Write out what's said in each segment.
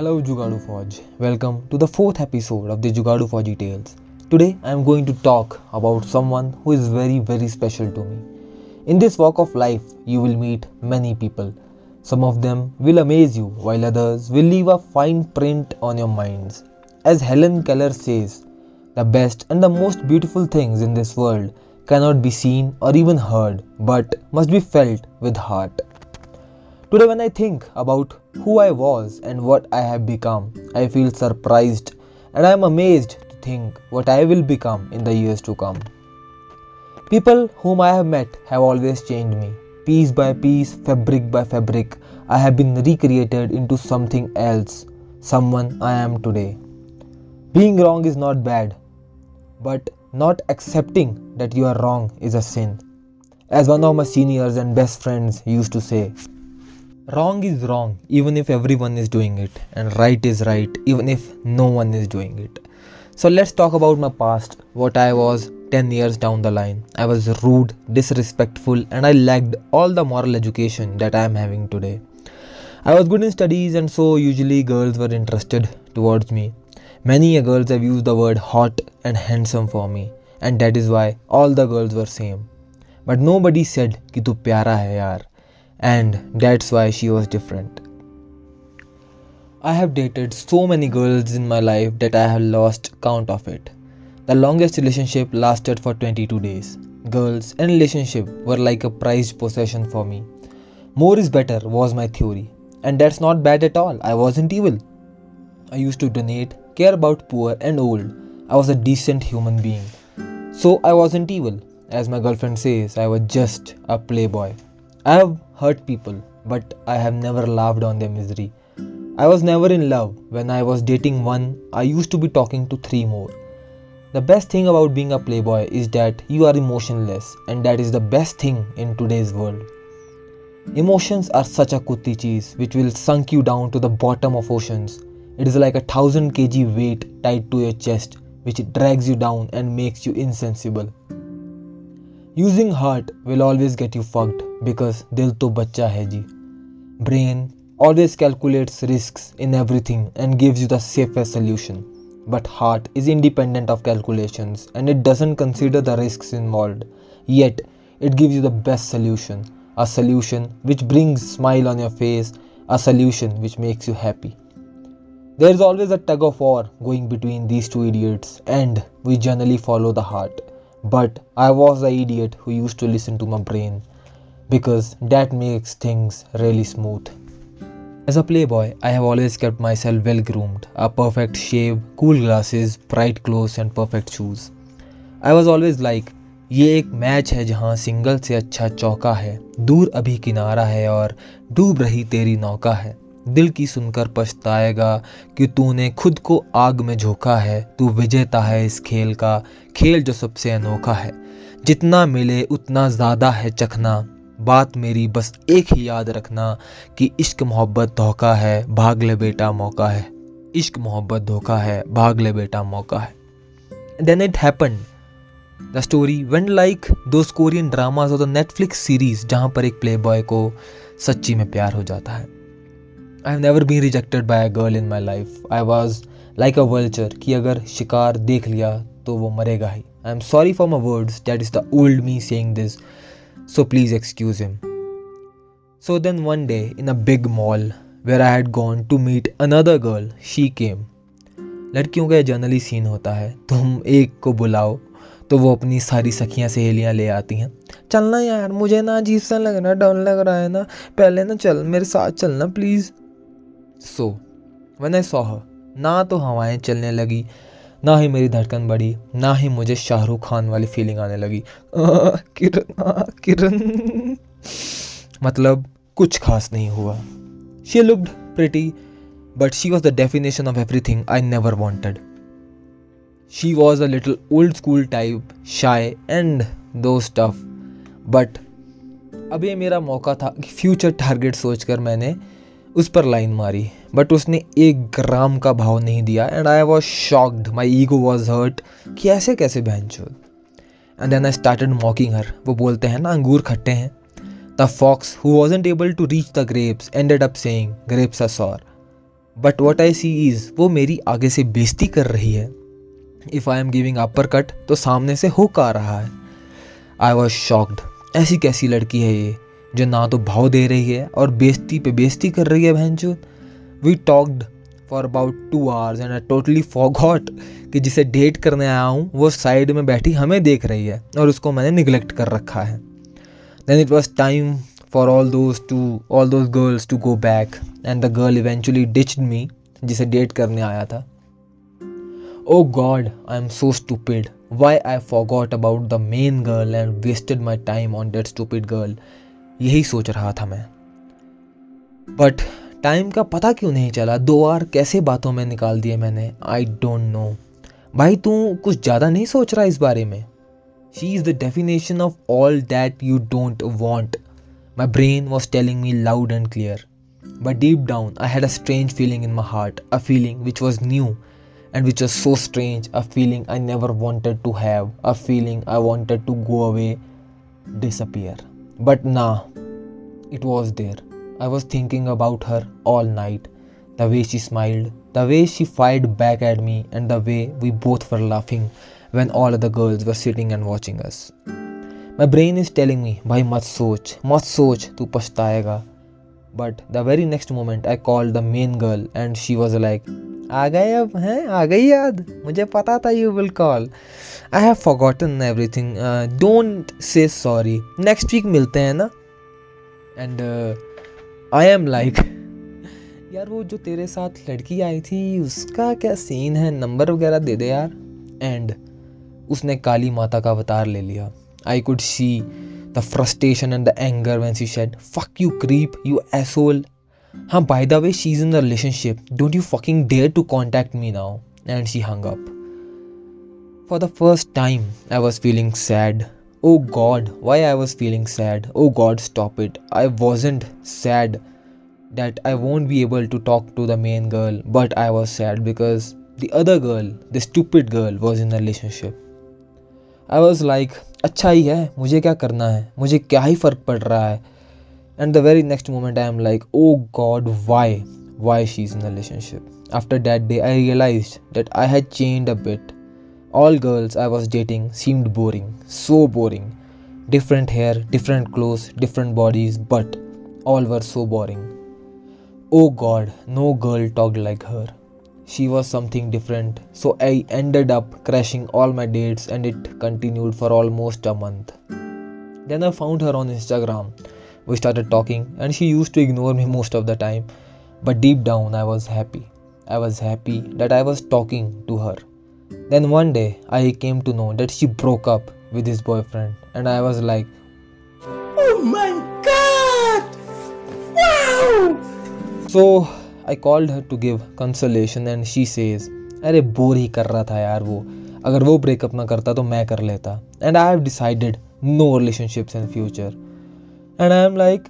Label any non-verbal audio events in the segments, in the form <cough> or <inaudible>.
Hello Jugadu Forge. Welcome to the fourth episode of the Jugadu Forge Tales. Today I am going to talk about someone who is very very special to me. In this walk of life you will meet many people. Some of them will amaze you while others will leave a fine print on your minds. As Helen Keller says, the best and the most beautiful things in this world cannot be seen or even heard but must be felt with heart. Today, when I think about who I was and what I have become, I feel surprised and I am amazed to think what I will become in the years to come. People whom I have met have always changed me. Piece by piece, fabric by fabric, I have been recreated into something else, someone I am today. Being wrong is not bad, but not accepting that you are wrong is a sin. As one of my seniors and best friends used to say, wrong is wrong even if everyone is doing it. And right is right even if no one is doing it. So let's talk about my past. What i was 10 years down the line. I was rude disrespectful and i lacked all the moral education that i am having today. I was good in studies and so usually girls were interested towards me. Many girls have used the word hot and handsome for me and that is why all the girls were same. But nobody said ki tu pyara hai yaar and that's why she was different. I have dated so many girls in my life that I have lost count of it. The longest relationship lasted for 22 days. Girls and relationship were like a prized possession for me. More is better was my theory, and that's not bad at all. I wasn't evil. I used to donate, care about poor and old. I was a decent human being. So I wasn't evil. As my girlfriend says, I was just a playboy. I have hurt people, but I have never laughed on their misery. I was never in love. When I was dating one, I used to be talking to three more. The best thing about being a playboy is that you are emotionless, and that is the best thing in today's world. Emotions are such a kutti cheese which will sunk you down to the bottom of oceans. It is like a thousand kg weight tied to your chest, which drags you down and makes you insensible. Using heart will always get you fucked because dil to bacha hai ji. Brain always calculates risks in everything and gives you the safest solution. But heart is independent of calculations and it doesn't consider the risks involved. Yet it gives you the best solution, a solution which brings smile on your face, a solution which makes you happy. There is always a tug of war going between these two idiots and we generally follow the heart. But I was the idiot who used to listen to my brain because that makes things really smooth. As a playboy, I have always kept myself well groomed, a perfect shave, cool glasses, bright clothes and perfect shoes. I was always like ये एक match है जहाँ single से अच्छा चौका है दूर अभी किनारा है और डूब रही तेरी नौका है दिल की सुनकर पछताएगा कि तूने खुद को आग में झोंका है तू विजेता है इस खेल का खेल जो सबसे अनोखा है जितना मिले उतना ज़्यादा है चखना बात मेरी बस एक ही याद रखना कि इश्क मोहब्बत धोखा है, भाग ले बेटा मौका है। इश्क मोहब्बत धोखा है, भाग ले बेटा मौका है। Then it happen the story went like दो कोरियन ड्रामाज और द नेटफ्लिक्स सीरीज़ जहाँ पर एक प्ले बॉय को सच्ची में प्यार हो जाता है। I have never been rejected by a girl in my life I was like a vulture कि अगर शिकार देख लिया तो वो मरेगा ही। I am sorry for my words that is the old me saying this so please excuse him. So then one day in a big mall where I had gone to meet another girl, she came. लड़कियों का generally seen होता है तुम एक को बुलाओ तो वो अपनी सारी सखियाँ सहेलियाँ ले आती हैं चलना यार मुझे ना अजीब सा लग रहा डर लग रहा है ना पहले ना चल मेरे साथ चलना please so one I saw ना तो हवाएँ चलने लगी ना ही मेरी धड़कन बढ़ी, ना ही मुझे शाहरुख खान वाली फीलिंग आने लगी। किरण किरण। मतलब कुछ खास नहीं हुआ। She looked pretty but she was the definition of everything I never wanted she was a little old school type shy and though stuff but अब ये मेरा मौका था कि फ्यूचर टारगेट सोचकर मैंने उस पर लाइन मारी बट उसने एक ग्राम का भाव नहीं दिया and I was shocked my ego was hurt कि ऐसे कैसे बहन चो and then I started mocking her वो बोलते हैं ना, अंगूर खट्टे हैं। The fox who wasn't able to reach the grapes ended up saying grapes are sour but what I see is वो मेरी आगे से बेजती कर रही है। If I am giving upper cut तो सामने से हुक आ रहा है। आई वॉज़ शॉक्ड ऐसी कैसी लड़की है ये? जो ना तो भाव दे रही है और बेइज्जती पे बेइज्जती कर रही है बहन we talked for about two hours and I totally forgot कि जिसे डेट करने आया हूँ, वो साइड में बैठी हमें देख रही है और उसको मैंने निगलेक्ट कर रखा है। Then it was time for all those to all those girls to go back and the girl eventually ditched me जिसे डेट करने आया था। ओ god I am so stupid why I forgot about the main girl and wasted my time on date stupid girl यही सोच रहा था मैं। But time का पता क्यों नहीं चला? दो बार कैसे बातों में निकाल दिए मैंने? आई डोंट नो भाई तू कुछ ज़्यादा नहीं सोच रहा इस बारे में? She is the definition of all that you don't want my brain was telling me loud and clear but deep down I had a strange feeling in my heart a feeling which was new and which was so strange a feeling I never wanted to have, a feeling I wanted to go away, disappear. But nah, it was there. I was thinking about her all night. The way she smiled, the way she fired back at me, and the way we both were laughing when all other girls were sitting and watching us. My brain is telling me, भाई मत सोच मत सोच तू पछताएगा But the very next moment I called the main girl and she was like, आ गए अब, हैं? आ गई याद? मुझे पता था you will call I have forgotten everything don't say sorry next week मिलते हैं ना? एंड आई एम लाइक यार वो जो तेरे साथ लड़की आई थी, उसका क्या सीन है? नंबर वगैरह दे दे यार. एंड उसने काली माता का अवतार ले लिया. I could see the frustration and the anger when she said fuck you creep you asshole Huh, by the way, she's in a relationship. Don't you fucking dare to contact me now. And she hung up. For the first time, I was feeling sad. Oh God, why I was feeling sad? Oh God, stop it. I wasn't sad that I won't be able to talk to the main girl, but I was sad because the other girl, the stupid girl, was in a relationship. I was like, अच्छा ही है मुझे क्या करना है मुझे क्या ही फ़र्क पड़ रहा है and the very next moment i am like oh god why? Why she's in a relationship? After that day i realized that i had changed a bit. All girls i was dating seemed boring so boring. Different hair different clothes different bodies but all were so boring. Oh god no girl talked like her. She was something different. So i ended up crashing all my dates and it continued for almost a month. Then i found her on instagram we started talking, and she used to ignore me <laughs> most of the time. But deep down, I was happy. I was happy that I was talking to her. Then one day, I came to know that she broke up with his boyfriend, and I was like, Oh my god! Wow! So I called her to give consolation, and she says, अरे bore ही कर रहा था यार वो अगर वो breakup ना करता तो मैं कर लेता and I have decided no relationships in future and I am like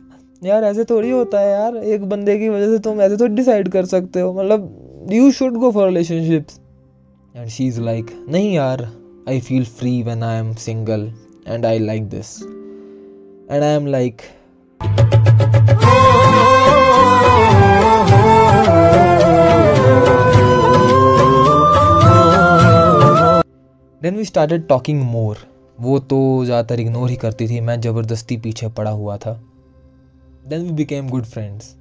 यार, ऐसे थोड़ी होता है यार, एक बंदे की वजह से तुम ऐसे थोड़ी डिसाइड कर सकते हो। मतलब you should go for relationships and she is like नहीं यार I feel free when I am single and I like this and I am like then we started talking more वो तो ज़्यादातर इग्नोर ही करती थी मैं ज़बरदस्ती पीछे पड़ा हुआ था। Then we became good friends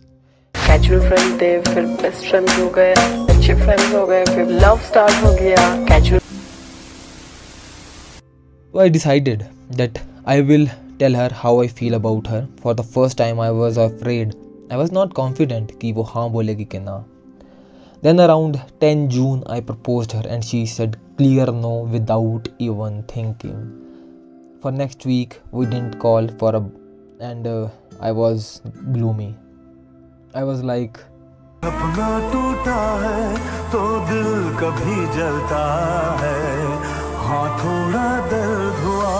I decided that I will tell her how I feel about her for the first time I was afraid I was not confident कि वो हाँ बोलेगी कि ना। Then around ten June I propose her and she said clear no without even thinking for next week we didn't call for a and uh, i was gloomy i was like अपना टूटा है तो दिल कभी जलता है हाँ थोड़ा दर्द हुआ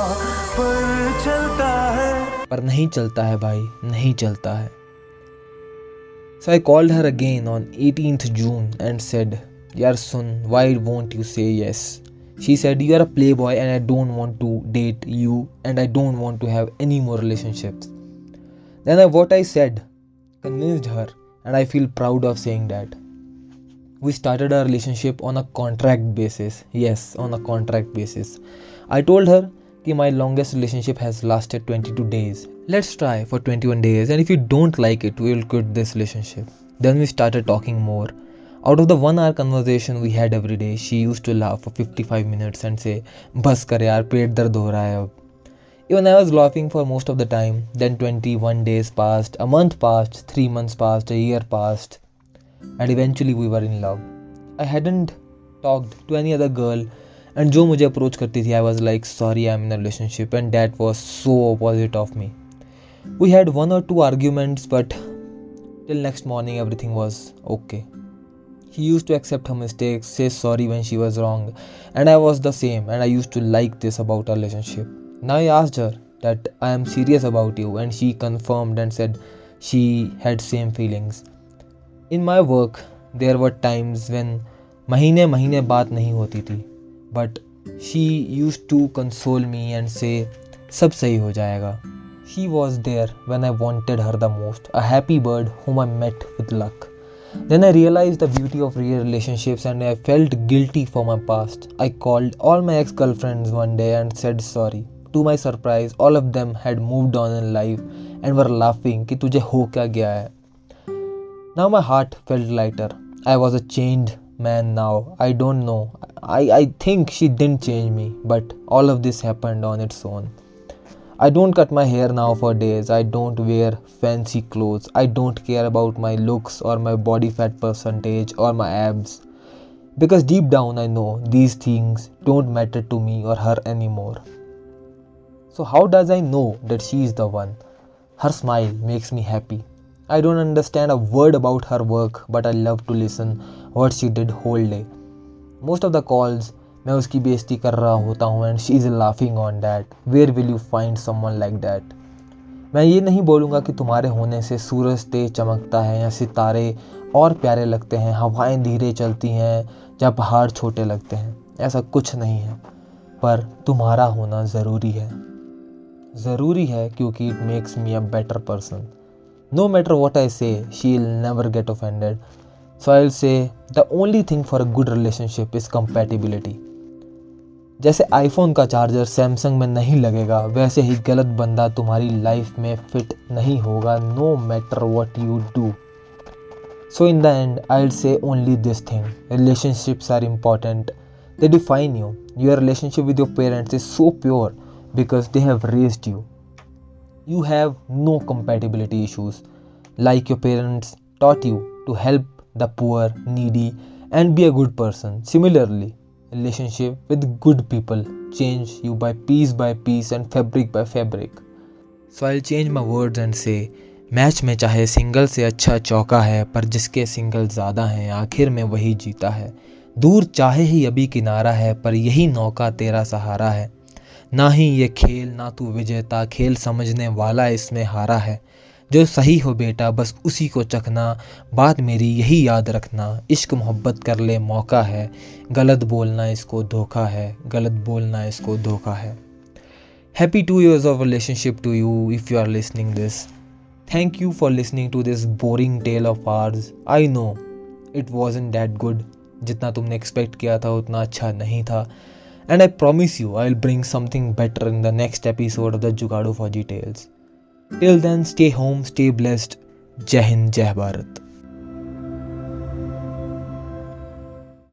पर चलता है पर नहीं चलता है भाई नहीं चलता है So I called her again on 18th June and said, Yaar sun, why won't you say yes? She said, You are a playboy and I don't want to date you and I don't want to have any more relationships. Then I, what I said convinced her and I feel proud of saying that. we started our relationship on a contract basis. Yes, on a contract basis. I told her that my longest relationship has lasted 22 days. Let's try for 21 days, and if you don't like it, we will quit this relationship. Then we started talking more. Out of the one hour conversation we had every day, she used to laugh for 55 minutes and say, Bas kar yaar, पेट दर्द हो रहा है अब. Even I was laughing for most of the time. Then 21 days passed, a month passed, three months passed, a year passed and eventually we were in love. I hadn't talked to any other girl and जो मुझे approach करती थी I was like sorry I'm in a relationship and that was so opposite of me. We had one or two arguments but till next morning everything was okay. He used to accept her mistakes, say sorry when she was wrong, and I was the same and I used to like this about our relationship. Now I asked her that I am serious about you and she confirmed and said she had same feelings. In my work there were times when महीने महीने बात नहीं होती थी but she use to console me and say सब सही हो जाएगा she was there when I wanted her the most a happy bird whom I met with luck Then I realized the beauty of real relationships and I felt guilty for my past. I called all my ex girlfriends one day and said sorry. To my surprise, all of them had moved on in life and were laughing कि तुझे हो क्या गया है now my heart felt lighter. I was a changed man now. I don't know. I, I think she didn't change me, but all of this happened on its own. I don't cut my hair now for days. I don't wear fancy clothes. I don't care about my looks or my body fat percentage or my abs. Because deep down I know these things don't matter to me or her anymore. So, how does I know that she is the one? Her smile makes me happy. I don't understand a word about her work, but I love to listen what she did whole day. Most of the calls मैं उसकी बेइज्जती कर रहा होता हूँ and she is laughing on that where will you find someone like that मैं ये नहीं बोलूँगा कि तुम्हारे होने से सूरज तेज चमकता है या सितारे और प्यारे लगते हैं हवाएँ धीरे चलती हैं या पहाड़ छोटे लगते हैं। ऐसा कुछ नहीं है पर तुम्हारा होना ज़रूरी है। ज़रूरी है क्योंकि it makes me a better person No matter what I say, she'll never get offended. So I'll say the only thing for a good relationship is compatibility. जैसे आईफोन का चार्जर सैमसंग में नहीं लगेगा वैसे ही गलत बंदा तुम्हारी लाइफ में फिट नहीं होगा no matter what you do so in the end I say only this thing relationships are important they define you your relationship with your parents is so pure because they have raised you you have no compatibility issues. Like your parents taught you to help the poor, needy, and be a good person. Similarly, relationship with good people change you by piece by piece and fabric by fabric. So I'll change my words and say match में चाहे single से अच्छा चौका है पर जिसके single ज़्यादा हैं आखिर में वही जीता है दूर चाहे ही अभी किनारा है पर यही नौका तेरा सहारा है ना ही ये खेल ना तू विजेता खेल समझने वाला इसमें हारा है जो सही हो बेटा, बस उसी को चखना। बात मेरी यही याद रखना, इश्क मोहब्बत कर ले मौका है। गलत बोलना इसको धोखा है, गलत बोलना इसको धोखा है। Happy two years of relationship to you if you are listening this thank you for listening to this boring tale of ours I know it was in that good जितना तुमने एक्सपेक्ट किया था, उतना अच्छा नहीं था। And I promise you, I'll bring something better in the next episode of the Jugadu for details. Till then stay home stay blessed जय हिंद जय भारत